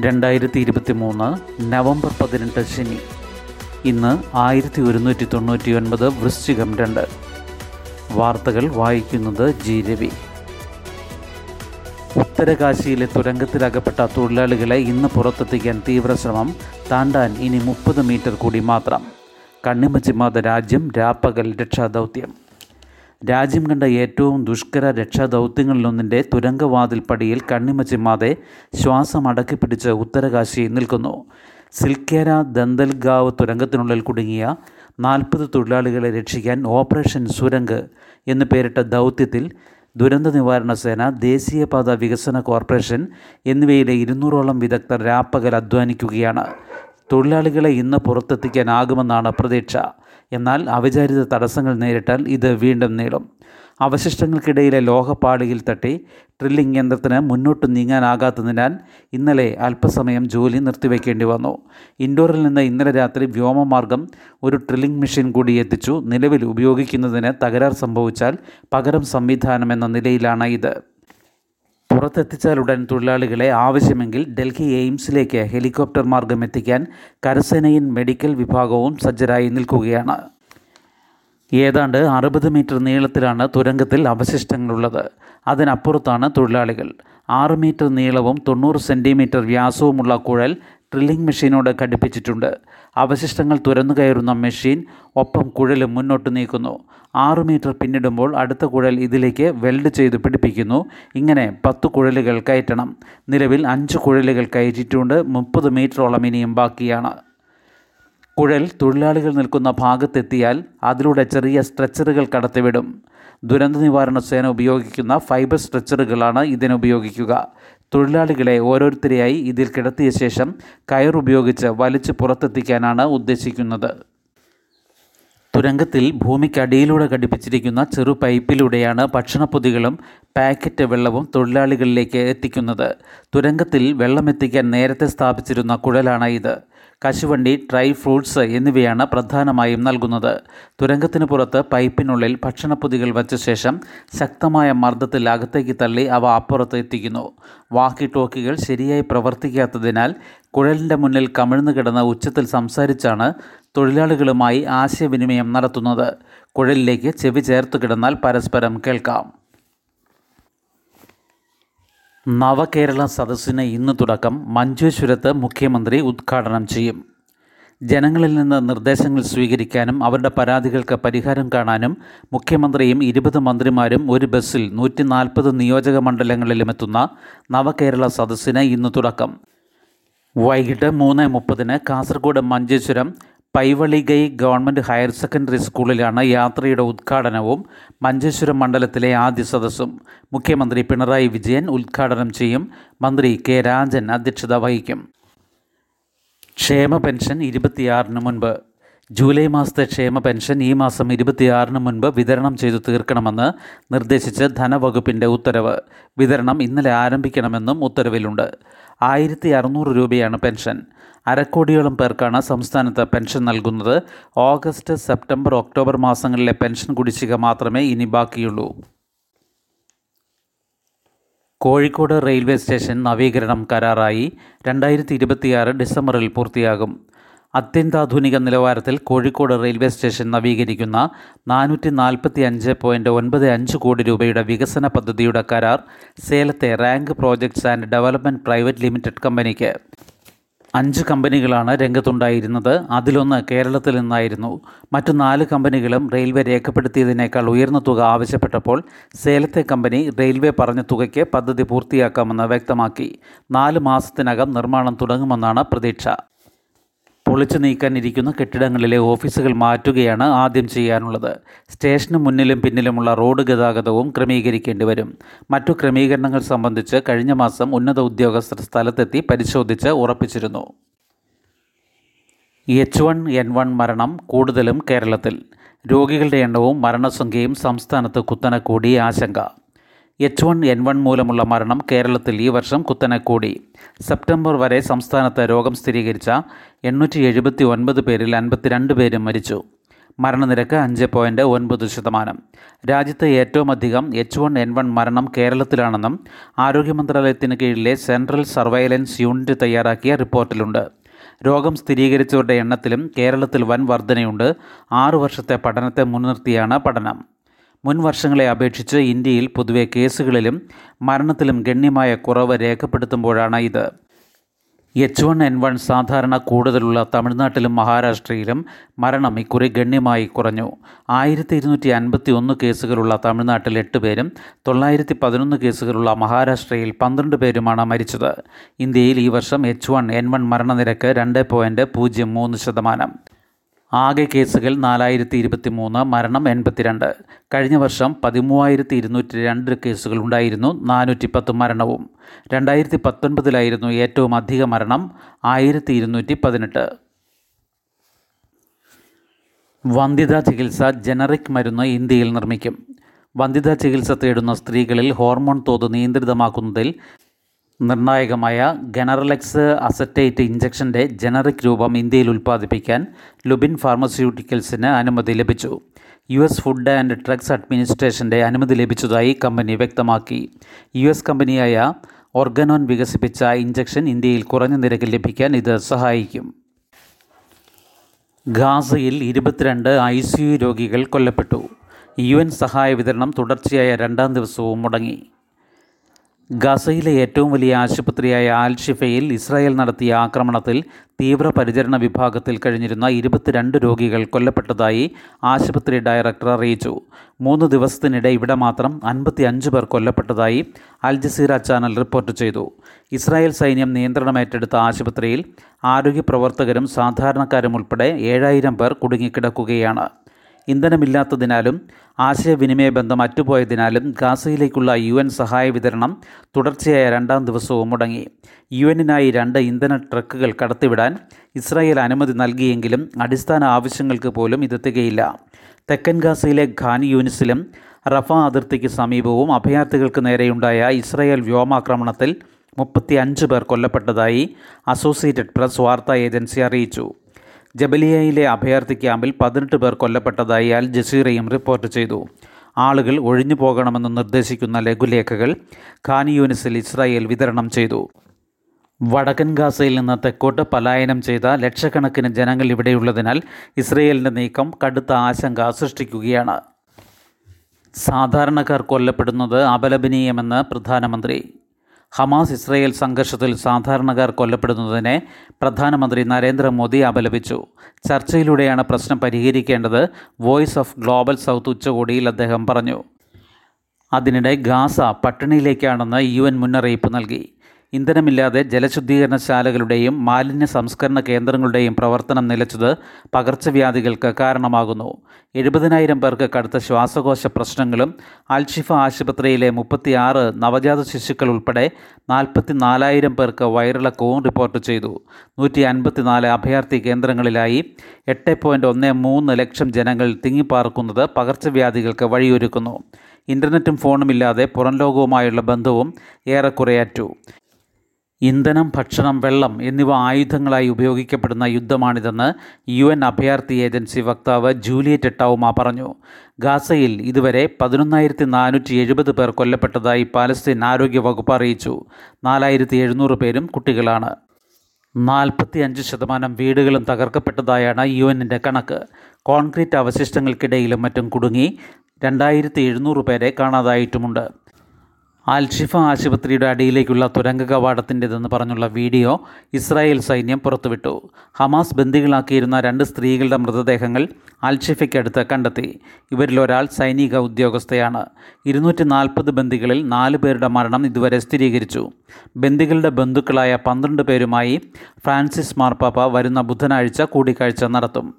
രണ്ടായിരത്തി ഇരുപത്തി മൂന്ന് നവംബർ പതിനെട്ട് ശനി. ഇന്ന് ആയിരത്തി ഒരുന്നൂറ്റി തൊണ്ണൂറ്റി ഒൻപത് വൃശ്ചികം രണ്ട്. വാർത്തകൾ വായിക്കുന്നത് ജി രവി. ഉത്തരകാശിയിലെ തുരങ്കത്തിലകപ്പെട്ട തൊഴിലാളികളെ ഇന്ന് പുറത്തെത്തിക്കാൻ തീവ്രശ്രമം താണ്ടാൻ ഇനി മുപ്പത് മീറ്റർ കൂടി മാത്രം. കണ്ണിമച്ചിമാത രാജ്യം രാപ്പകൽ രക്ഷാദൗത്യം. രാജ്യം കണ്ട ഏറ്റവും ദുഷ്കര രക്ഷാദൗത്യങ്ങളിലൊന്നിന്റെ തുരങ്കവാതിൽ പടിയിൽ കണ്ണിമച്ചിമാതെ ശ്വാസം അടക്കി അടക്കിപ്പിടിച്ച് ഉത്തരകാശി നിൽക്കുന്നു. സിൽക്കേര ദന്തൽഗാവ് തുരങ്കത്തിനുള്ളിൽ കുടുങ്ങിയ നാൽപ്പത് തൊഴിലാളികളെ രക്ഷിക്കാൻ ഓപ്പറേഷൻ സുരംഗ് എന്ന് പേരിട്ട ദൗത്യത്തിൽ ദുരന്ത നിവാരണ സേന ദേശീയപാത വികസന കോർപ്പറേഷൻ എന്നിവയിലെ ഇരുന്നൂറോളം വിദഗ്ധർ രാപ്പകൽ അധ്വാനിക്കുകയാണ്. തൊഴിലാളികളെ ഇന്ന് പുറത്തെത്തിക്കാനാകുമെന്നാണ് പ്രതീക്ഷ. എന്നാൽ അവിചാരിത തടസ്സങ്ങൾ നേരിട്ടാൽ ഇത് വീണ്ടും നീളും അവശിഷ്ടങ്ങൾക്കിടയിലെ ലോഹപ്പാളിയിൽ തട്ടി ഡ്രില്ലിംഗ് യന്ത്രത്തിന് മുന്നോട്ട് നീങ്ങാനാകാത്തതിനാൽ ഇന്നലെ അല്പസമയം ജോലി നിർത്തിവെക്കേണ്ടി വന്നു. ഇൻഡോറിൽ നിന്ന് ഇന്നലെ രാത്രി വ്യോമമാർഗം ഒരു ഡ്രില്ലിംഗ് മെഷീൻ കൂടി എത്തിച്ചു. നിലവിൽ ഉപയോഗിക്കുന്നതിന് തകരാർ സംഭവിച്ചാൽ പകരം സംവിധാനം എന്ന നിലയിലാണ് ഇത്. പുറത്തെത്തിച്ചാൽ ഉടൻ തൊഴിലാളികളെ ആവശ്യമെങ്കിൽ ഡൽഹി എയിംസിലേക്ക് ഹെലികോപ്റ്റർ മാർഗം എത്തിക്കാൻ കരസേനയും മെഡിക്കൽ വിഭാഗവും സജ്ജരായി നിൽക്കുകയാണ്. ഏതാണ്ട് അറുപത് മീറ്റർ നീളത്തിലാണ് തുരങ്കത്തിൽ അവശിഷ്ടങ്ങളുള്ളത്. അതിനപ്പുറത്താണ് തൊഴിലാളികൾ. ആറ് മീറ്റർ നീളവും തൊണ്ണൂറ് സെന്റിമീറ്റർ വ്യാസവുമുള്ള കുഴൽ ഡ്രില്ലിംഗ് മെഷീനോട് ഘടിപ്പിച്ചിട്ടുണ്ട്. അവശിഷ്ടങ്ങൾ തുരന്നു കയറുന്ന മെഷീൻ ഒപ്പം കുഴലും മുന്നോട്ട് നീക്കുന്നു. ആറ് മീറ്റർ പിന്നിടുമ്പോൾ അടുത്ത കുഴൽ ഇതിലേക്ക് വെൽഡ് ചെയ്ത് പിടിപ്പിക്കുന്നു. ഇങ്ങനെ പത്ത് കുഴലുകൾ കയറ്റണം. നിലവിൽ അഞ്ച് കുഴലുകൾ കയറ്റിയിട്ടുണ്ട്. മുപ്പത് മീറ്ററോളം ഇനിയും ബാക്കിയാണ്. കുഴൽ തൊഴിലാളികൾ നിൽക്കുന്ന ഭാഗത്തെത്തിയാൽ അതിലൂടെ ചെറിയ സ്ട്രെച്ചറുകൾ കടത്തിവിടും. ദുരന്ത നിവാരണ സേന ഉപയോഗിക്കുന്ന ഫൈബർ സ്ട്രെച്ചറുകളാണ് ഇതിന് ഉപയോഗിക്കുക. തൊഴിലാളികളെ ഓരോരുത്തരെയായി ഇതിൽ കിടത്തിയ ശേഷം കയർ ഉപയോഗിച്ച് വലിച്ചു പുറത്തെത്തിക്കാനാണ് ഉദ്ദേശിക്കുന്നത്. തുരങ്കത്തിൽ ഭൂമിക്കടിയിലൂടെ ഘടിപ്പിച്ചിരിക്കുന്ന ചെറു പൈപ്പിലൂടെയാണ് ഭക്ഷണപ്പൊതികളും പാക്കറ്റ് വെള്ളവും തൊഴിലാളികളിലേക്ക് എത്തിക്കുന്നത്. തുരങ്കത്തിൽ വെള്ളമെത്തിക്കാൻ നേരത്തെ സ്ഥാപിച്ചിരുന്ന കുഴലാണ് ഇത്. കശുവണ്ടി ഡ്രൈ ഫ്രൂട്ട്സ് എന്നിവയാണ് പ്രധാനമായും നൽകുന്നത്. തുരങ്കത്തിന് പുറത്ത് പൈപ്പിനുള്ളിൽ ഭക്ഷണപ്പൊതികൾ വച്ച ശേഷം ശക്തമായ മർദ്ദത്തിൽ അകത്തേക്ക് തള്ളി അവ അപ്പുറത്ത് എത്തിക്കുന്നു. വാക്കി ടോക്കികൾ ശരിയായി പ്രവർത്തിക്കാത്തതിനാൽ കുഴലിന്റെ മുന്നിൽ കമിഴ്ന്നു കിടന്ന ഉച്ചത്തിൽ സംസാരിച്ചാണ് തൊഴിലാളികളുമായി ആശയവിനിമയം നടത്തുന്നത്. കുഴലിലേക്ക് ചെവി ചേർത്ത് കിടന്നാൽ പരസ്പരം കേൾക്കാം. നവകേരള സദസ്സിന് ഇന്ന് തുടക്കം മഞ്ചേശ്വരത്ത് മുഖ്യമന്ത്രി ഉദ്ഘാടനം ചെയ്യും. ജനങ്ങളിൽ നിന്ന് നിർദ്ദേശങ്ങൾ സ്വീകരിക്കാനും അവരുടെ പരാതികൾക്ക് പരിഹാരം കാണാനും മുഖ്യമന്ത്രിയും ഇരുപത് മന്ത്രിമാരും ഒരു ബസ്സിൽ നൂറ്റി നാൽപ്പത് നിയോജക മണ്ഡലങ്ങളിലും എത്തുന്ന നവകേരള സദസ്സിന് ഇന്ന് തുടക്കം. വൈകിട്ട് മൂന്ന് മുപ്പതിന് Kasaragod Manjeshwaram Paivalike government higher secondary സ്കൂളിലാണ് യാത്രയുടെ ഉദ്ഘാടനവും മഞ്ചേശ്വരം മണ്ഡലത്തിലെ ആദ്യ സദസ്സും. മുഖ്യമന്ത്രി പിണറായി വിജയൻ ഉദ്ഘാടനം ചെയ്യും. മന്ത്രി കെ രാജൻ അധ്യക്ഷത വഹിക്കും. ക്ഷേമ പെൻഷൻ ഇരുപത്തിയാറിന് മുൻപ്. ജൂലൈ മാസത്തെ ക്ഷേമ പെൻഷൻ ഈ മാസം ഇരുപത്തിയാറിന് മുൻപ് വിതരണം ചെയ്തു തീർക്കണമെന്ന് നിർദ്ദേശിച്ച് ധനവകുപ്പിന്റെ ഉത്തരവ്. വിതരണം ഇന്നലെ ആരംഭിക്കണമെന്നും ഉത്തരവിലുണ്ട്. ആയിരത്തി അറുന്നൂറ് രൂപയാണ് പെൻഷൻ. അരക്കോടിയോളം പേർക്കാണ് സംസ്ഥാനത്ത് പെൻഷൻ നൽകുന്നത്. ഓഗസ്റ്റ് സെപ്റ്റംബർ ഒക്ടോബർ മാസങ്ങളിലെ പെൻഷൻ കുടിശ്ശിക മാത്രമേ ഇനി ബാക്കിയുള്ളൂ. കോഴിക്കോട് റെയിൽവേ സ്റ്റേഷൻ നവീകരണം കരാറായി. രണ്ടായിരത്തി ഇരുപത്തിയാറ് ഡിസംബറിൽ പൂർത്തിയാകും. അത്യന്താധുനിക നിലവാരത്തിൽ കോഴിക്കോട് റെയിൽവേ സ്റ്റേഷൻ നവീകരിക്കുന്ന നാനൂറ്റി നാൽപ്പത്തി അഞ്ച് പോയിന്റ് ഒൻപത് അഞ്ച് കോടി രൂപയുടെ വികസന പദ്ധതിയുടെ കരാർ സേലത്തെ Rank projects and development private limited കമ്പനിക്ക്. അഞ്ച് കമ്പനികളാണ് രംഗത്തുണ്ടായിരുന്നത്. അതിലൊന്ന് കേരളത്തിൽ നിന്നായിരുന്നു. മറ്റു നാല് കമ്പനികളും റെയിൽവേ രേഖപ്പെടുത്തിയതിനേക്കാൾ ഉയർന്ന തുക ആവശ്യപ്പെട്ടപ്പോൾ സേലത്തെ കമ്പനി റെയിൽവേ പറഞ്ഞ തുകയ്ക്ക് പദ്ധതി പൂർത്തിയാക്കാമെന്ന് വ്യക്തമാക്കി. നാല് മാസത്തിനകം നിർമ്മാണം തുടങ്ങുമെന്നാണ് പ്രതീക്ഷ. പൊളിച്ചു നീക്കാനിരിക്കുന്ന കെട്ടിടങ്ങളിലെ ഓഫീസുകൾ മാറ്റുകയാണ് ആദ്യം ചെയ്യാനുള്ളത്. സ്റ്റേഷന് മുന്നിലും പിന്നിലുമുള്ള റോഡ് ഗതാഗതവും ക്രമീകരിക്കേണ്ടി വരും. മറ്റു ക്രമീകരണങ്ങൾ സംബന്ധിച്ച് കഴിഞ്ഞ മാസം ഉന്നത ഉദ്യോഗസ്ഥർ സ്ഥലത്തെത്തി പരിശോധിച്ച് ഉറപ്പിച്ചിരുന്നു. എച്ച് വൺ എൻ വൺ മരണം കൂടുതലും കേരളത്തിൽ. രോഗികളുടെ എണ്ണവും മരണസംഖ്യയും സംസ്ഥാനത്ത് കുത്തനെ കൂടി ആശങ്ക. എച്ച് വൺ എൻ വൺ മൂലമുള്ള മരണം കേരളത്തിൽ ഈ വർഷം കുത്തനെ കൂടി സെപ്റ്റംബർ വരെ സംസ്ഥാനത്ത് രോഗം സ്ഥിരീകരിച്ച എണ്ണൂറ്റി എഴുപത്തി ഒൻപത് പേരിൽ അൻപത്തിരണ്ട് പേരും മരിച്ചു. മരണനിരക്ക് അഞ്ച് പോയിന്റ് ഒൻപത് ശതമാനം. രാജ്യത്ത് ഏറ്റവും അധികം എച്ച് വൺ എൻ വൺ മരണം കേരളത്തിലാണെന്നും ആരോഗ്യ മന്ത്രാലയത്തിന് കീഴിലെ സെൻട്രൽ സർവൈലൻസ് യൂണിറ്റ് തയ്യാറാക്കിയ റിപ്പോർട്ടിലുണ്ട്. രോഗം സ്ഥിരീകരിച്ചവരുടെ എണ്ണത്തിലും കേരളത്തിൽ വൻ വർധനയുണ്ട്. ആറു വർഷത്തെ പഠനത്തെ മുൻനിർത്തിയാണ് പഠനം. മുൻ വർഷങ്ങളെ അപേക്ഷിച്ച് ഇന്ത്യയിൽ പൊതുവെ കേസുകളിലും മരണത്തിലും ഗണ്യമായ കുറവ് രേഖപ്പെടുത്തുമ്പോഴാണ് ഇത്. എച്ച് വൺ എൻ വൺ സാധാരണ കൂടുതലുള്ള തമിഴ്നാട്ടിലും മഹാരാഷ്ട്രയിലും മരണം ഇക്കുറി ഗണ്യമായി കുറഞ്ഞു. ആയിരത്തി ഇരുന്നൂറ്റി അൻപത്തി ഒന്ന് കേസുകളുള്ള തമിഴ്നാട്ടിൽ എട്ട് പേരും തൊള്ളായിരത്തി പതിനൊന്ന് കേസുകളുള്ള മഹാരാഷ്ട്രയിൽ പന്ത്രണ്ട് പേരുമാണ് മരിച്ചത്. ഇന്ത്യയിൽ ഈ വർഷം എച്ച് വൺ എൻ വൺ മരണനിരക്ക് രണ്ട് പോയിന്റ് പൂജ്യം മൂന്ന് ശതമാനം. ആകെ കേസുകൾ നാലായിരത്തി ഇരുപത്തി മൂന്ന് മരണം എൺപത്തിരണ്ട്. കഴിഞ്ഞ വർഷം പതിമൂവായിരത്തി ഇരുന്നൂറ്റി രണ്ട് കേസുകൾ ഉണ്ടായിരുന്നു നാനൂറ്റി പത്ത് മരണവും. രണ്ടായിരത്തി പത്തൊൻപതിലായിരുന്നു ഏറ്റവും അധിക മരണം ആയിരത്തി ഇരുന്നൂറ്റി പതിനെട്ട് വന്ധ്യതാ ചികിത്സ ജനറിക് മരുന്ന് ഇന്ത്യയിൽ നിർമ്മിക്കും. വന്ധ്യതാ ചികിത്സ തേടുന്ന സ്ത്രീകളിൽ ഹോർമോൺ തോത് നിയന്ത്രിതമാക്കുന്നതിൽ നിർണായകമായ ഗനറലെക്സ് അസറ്റേറ്റ് ഇഞ്ചക്ഷന്റെ ജനറിക് രൂപം ഇന്ത്യയിൽ ഉൽപ്പാദിപ്പിക്കാൻ ലുബിൻ ഫാർമസ്യൂട്ടിക്കൽസിന് അനുമതി ലഭിച്ചു. U S food and drugs അഡ്മിനിസ്ട്രേഷന്റെ അനുമതി ലഭിച്ചതായി കമ്പനി വ്യക്തമാക്കി. യു എസ് കമ്പനിയായ ഓർഗനോൻ വികസിപ്പിച്ച ഇഞ്ചക്ഷൻ ഇന്ത്യയിൽ കുറഞ്ഞ നിരക്കിൽ ലഭിക്കാൻ ഇത് സഹായിക്കും. ഗാസയിൽ ഇരുപത്തിരണ്ട് ഐ സി യു രോഗികൾ കൊല്ലപ്പെട്ടു. യു എൻ സഹായ വിതരണം തുടർച്ചയായ രണ്ടാം ദിവസവും മുടങ്ങി. ഗസയിലെ ഏറ്റവും വലിയ ആശുപത്രിയായ ആൽഷിഫയിൽ ഇസ്രായേൽ നടത്തിയ ആക്രമണത്തിൽ തീവ്രപരിചരണ വിഭാഗത്തിൽ കഴിഞ്ഞിരുന്ന ഇരുപത്തിരണ്ട് രോഗികൾ കൊല്ലപ്പെട്ടതായി ആശുപത്രി ഡയറക്ടർ അറിയിച്ചു. മൂന്ന് ദിവസത്തിനിടെ ഇവിടെ മാത്രം അൻപത്തി അഞ്ച് പേർ കൊല്ലപ്പെട്ടതായി അൽ ജസീറ ചാനൽ റിപ്പോർട്ട് ചെയ്തു. ഇസ്രായേൽ സൈന്യം നിയന്ത്രണമേറ്റെടുത്ത ആശുപത്രിയിൽ ആരോഗ്യ പ്രവർത്തകരും സാധാരണക്കാരും ഉൾപ്പെടെ ഏഴായിരം പേർ കുടുങ്ങിക്കിടക്കുകയാണ്. ഇന്ധനമില്ലാത്തതിനാലും ആശയവിനിമയ ബന്ധം അറ്റുപോയതിനാലും ഗാസയിലേക്കുള്ള യു എൻ സഹായ വിതരണം തുടർച്ചയായ രണ്ടാം ദിവസവും മുടങ്ങി. യു എന്നിനായി രണ്ട് ഇന്ധന ട്രക്കുകൾ കടത്തിവിടാൻ ഇസ്രായേൽ അനുമതി നൽകിയെങ്കിലും അടിസ്ഥാന ആവശ്യങ്ങൾക്ക് പോലും ഇത് തികയില്ല. തെക്കൻ ഗാസയിലെ ഖാൻ യൂനിസിലും റഫ അതിർത്തിക്ക് സമീപവും അഭയാർത്ഥികൾക്ക് നേരെയുണ്ടായ ഇസ്രായേൽ വ്യോമാക്രമണത്തിൽ മുപ്പത്തി അഞ്ച് പേർ കൊല്ലപ്പെട്ടതായി അസോസിയേറ്റഡ് പ്രസ് വാർത്താ ഏജൻസി അറിയിച്ചു. ജബലിയയിലെ അഭയാർത്ഥി ക്യാമ്പിൽ പതിനെട്ട് പേർ കൊല്ലപ്പെട്ടതായി അൽ ജസീറയും റിപ്പോർട്ട് ചെയ്തു. ആളുകൾ ഒഴിഞ്ഞു പോകണമെന്ന് നിർദ്ദേശിക്കുന്ന ലഘുലേഖകൾ ഖാൻ യൂനിസിൽ ഇസ്രായേൽ വിതരണം ചെയ്തു. വടക്കൻ ഗാസയിൽ നിന്ന് തെക്കോട്ട് പലായനം ചെയ്ത ലക്ഷക്കണക്കിന് ജനങ്ങൾ ഇവിടെയുള്ളതിനാൽ ഇസ്രയേലിന്റെ നീക്കം കടുത്ത ആശങ്ക സൃഷ്ടിക്കുകയാണ്. സാധാരണക്കാർ കൊല്ലപ്പെടുന്നത് അപലപനീയമെന്ന് പ്രധാനമന്ത്രി ഹമാസ് ഇസ്രയേൽ സംഘർഷത്തിൽ സാധാരണക്കാർ കൊല്ലപ്പെടുന്നതിനെ പ്രധാനമന്ത്രി നരേന്ദ്രമോദി അപലപിച്ചു. ചർച്ചയിലൂടെയാണ് പ്രശ്നം പരിഹരിക്കേണ്ടത് വോയിസ് ഓഫ് ഗ്ലോബൽ സൗത്ത് ഉച്ചകോടിയിൽ അദ്ദേഹം പറഞ്ഞു. അതിനിടെ ഗാസ പട്ടിണിയിലേക്കാണെന്ന് യു എൻ മുന്നറിയിപ്പ് നൽകി. ഇന്ധനമില്ലാതെ ജലശുദ്ധീകരണശാലകളുടെയും മാലിന്യ സംസ്കരണ കേന്ദ്രങ്ങളുടെയും പ്രവർത്തനം നിലച്ചത് പകർച്ചവ്യാധികൾക്ക് കാരണമാകുന്നു. എഴുപതിനായിരം പേർക്ക് കടുത്ത ശ്വാസകോശ പ്രശ്നങ്ങളും ആൽഷിഫ ആശുപത്രിയിലെ മുപ്പത്തിയാറ് നവജാത ശിശുക്കൾ ഉൾപ്പെടെ നാൽപ്പത്തി നാലായിരം പേർക്ക് വയറിളക്കവും റിപ്പോർട്ട് ചെയ്തു. നൂറ്റി അൻപത്തിനാല് അഭയാർത്ഥി കേന്ദ്രങ്ങളിലായി എട്ട് പോയിന്റ് ഒന്ന് മൂന്ന് ലക്ഷം ജനങ്ങൾ തിങ്ങിപ്പാർക്കുന്നത് പകർച്ചവ്യാധികൾക്ക് വഴിയൊരുക്കുന്നു. ഇന്റർനെറ്റും ഫോണുമില്ലാതെ പുറം ലോകവുമായുള്ള ബന്ധവും ഏറെക്കുറെ അറ്റു ഇന്ധനം ഭക്ഷണം വെള്ളം എന്നിവ ആയുധങ്ങളായി ഉപയോഗിക്കപ്പെടുന്ന യുദ്ധമാണിതെന്ന് യു എൻ അഭയാർത്ഥി ഏജൻസി വക്താവ് ജൂലിയറ്റ് ടൗമ പറഞ്ഞു. ഗാസയിൽ ഇതുവരെ പതിനൊന്നായിരത്തി നാനൂറ്റി എഴുപത് പേർ കൊല്ലപ്പെട്ടതായി പാലസ്തീൻ ആരോഗ്യ വകുപ്പ് അറിയിച്ചു. നാലായിരത്തി എഴുന്നൂറ് പേരും കുട്ടികളാണ്. നാൽപ്പത്തി അഞ്ച് ശതമാനം വീടുകളും തകർക്കപ്പെട്ടതായാണ് യു എന്നിന്റെ കണക്ക്. കോൺക്രീറ്റ് അവശിഷ്ടങ്ങൾക്കിടയിലും മറ്റും കുടുങ്ങി രണ്ടായിരത്തി എഴുന്നൂറ് പേരെ കാണാതായിട്ടുമുണ്ട്. ആൽഷിഫ ആശുപത്രിയുടെ അടിയിലേക്കുള്ള തുരങ്ക കവാടത്തിന്റെതെന്ന് പറഞ്ഞുള്ള വീഡിയോ ഇസ്രായേൽ സൈന്യം പുറത്തുവിട്ടു. ഹമാസ് ബന്ദികളാക്കിയിരുന്ന രണ്ട് സ്ത്രീകളുടെ മൃതദേഹങ്ങൾ അൽഷിഫയ്ക്കടുത്ത് കണ്ടെത്തി. ഇവരിലൊരാൾ സൈനിക ഉദ്യോഗസ്ഥയാണ്. ഇരുന്നൂറ്റി നാൽപ്പത് ബന്ദികളിൽ നാല് പേരുടെ മരണം ഇതുവരെ സ്ഥിരീകരിച്ചു. ബന്ദികളുടെ ബന്ധുക്കളായ പന്ത്രണ്ട് പേരുമായി ഫ്രാൻസിസ് മാർപ്പാപ്പ വരുന്ന ബുധനാഴ്ച കൂടിക്കാഴ്ച നടത്തും.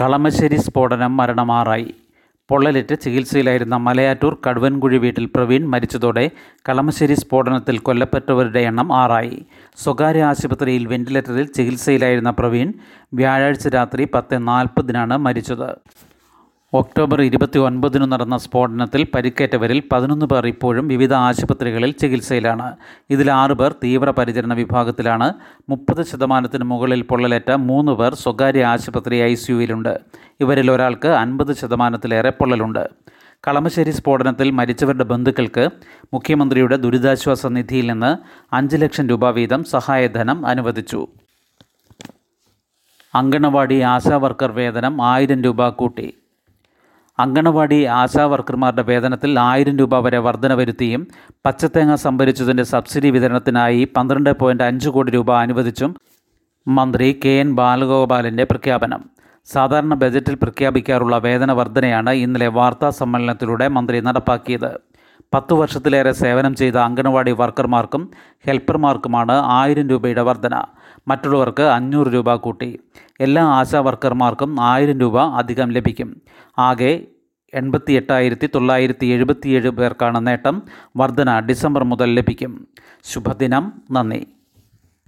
കളമശ്ശേരി സ്ഫോടനം മരണമാറായി. പൊള്ളലേറ്റ് ചികിത്സയിലായിരുന്ന മലയാറ്റൂർ കടുവൻകുഴി വീട്ടിൽ പ്രവീൺ മരിച്ചതോടെ കളമശ്ശേരി സ്ഫോടനത്തിൽ കൊല്ലപ്പെട്ടവരുടെ എണ്ണം ആറായി. സ്വകാര്യ ആശുപത്രിയിൽ വെന്റിലേറ്ററിൽ ചികിത്സയിലായിരുന്ന പ്രവീൺ വ്യാഴാഴ്ച രാത്രി പത്ത് നാൽപ്പതിനാണ് മരിച്ചത്. ഒക്ടോബർ ഇരുപത്തി ഒൻപതിനു നടന്ന സ്ഫോടനത്തിൽ പരിക്കേറ്റവരിൽ പതിനൊന്ന് പേർ ഇപ്പോഴും വിവിധ ആശുപത്രികളിൽ ചികിത്സയിലാണ്. ഇതിൽ ആറ് പേർ തീവ്രപരിചരണ വിഭാഗത്തിലാണ്. മുപ്പത് ശതമാനത്തിന് മുകളിൽ പൊള്ളലേറ്റ മൂന്ന് പേർ സ്വകാര്യ ആശുപത്രി ഐ സിയുയിലുണ്ട് ഇവരിൽ ഒരാൾക്ക് അൻപത് ശതമാനത്തിലേറെ പൊള്ളലുണ്ട്. കളമശ്ശേരി സ്ഫോടനത്തിൽ മരിച്ചവരുടെ ബന്ധുക്കൾക്ക് മുഖ്യമന്ത്രിയുടെ ദുരിതാശ്വാസ നിധിയിൽ നിന്ന് അഞ്ച് ലക്ഷം രൂപ വീതം സഹായധനം അനുവദിച്ചു. അങ്കണവാടി ആശാവർക്കർ വേതനം ആയിരം രൂപ കൂട്ടി. അങ്കണവാടി ആശാ വർക്കർമാരുടെ വേതനത്തിൽ ആയിരം രൂപ വരെ വർധന വരുത്തിയും പച്ചത്തേങ്ങ സംഭരിച്ചതിന്റെ സബ്സിഡി വിതരണത്തിനായി പന്ത്രണ്ട് പോയിന്റ് അഞ്ച് കോടി രൂപ അനുവദിച്ചും മന്ത്രി കെ എൻ ബാലഗോപാലിന്റെ പ്രഖ്യാപനം. സാധാരണ ബജറ്റിൽ പ്രഖ്യാപിക്കാറുള്ള വേതന വർധനയാണ് ഇന്നലെ വാർത്താ സമ്മേളനത്തിലൂടെ മന്ത്രി നടപ്പാക്കിയത്. പത്തു വർഷത്തിലേറെ സേവനം ചെയ്ത അങ്കണവാടി വർക്കർമാർക്കും ഹെൽപ്പർമാർക്കുമാണ് ആയിരം രൂപയുടെ വർധന. മറ്റുള്ളവർക്ക് അഞ്ഞൂറ് രൂപ കൂട്ടി. എല്ലാ ആശാ വർക്കർമാർക്കും ആയിരം രൂപ അധികം ലഭിക്കും. ആകെ എൺപത്തി എട്ടായിരത്തി തൊള്ളായിരത്തി എഴുപത്തിയേഴ് പേർക്കാണ് നേട്ടം. വർധന ഡിസംബർ മുതൽ ലഭിക്കും. ശുഭദിനം. നന്ദി.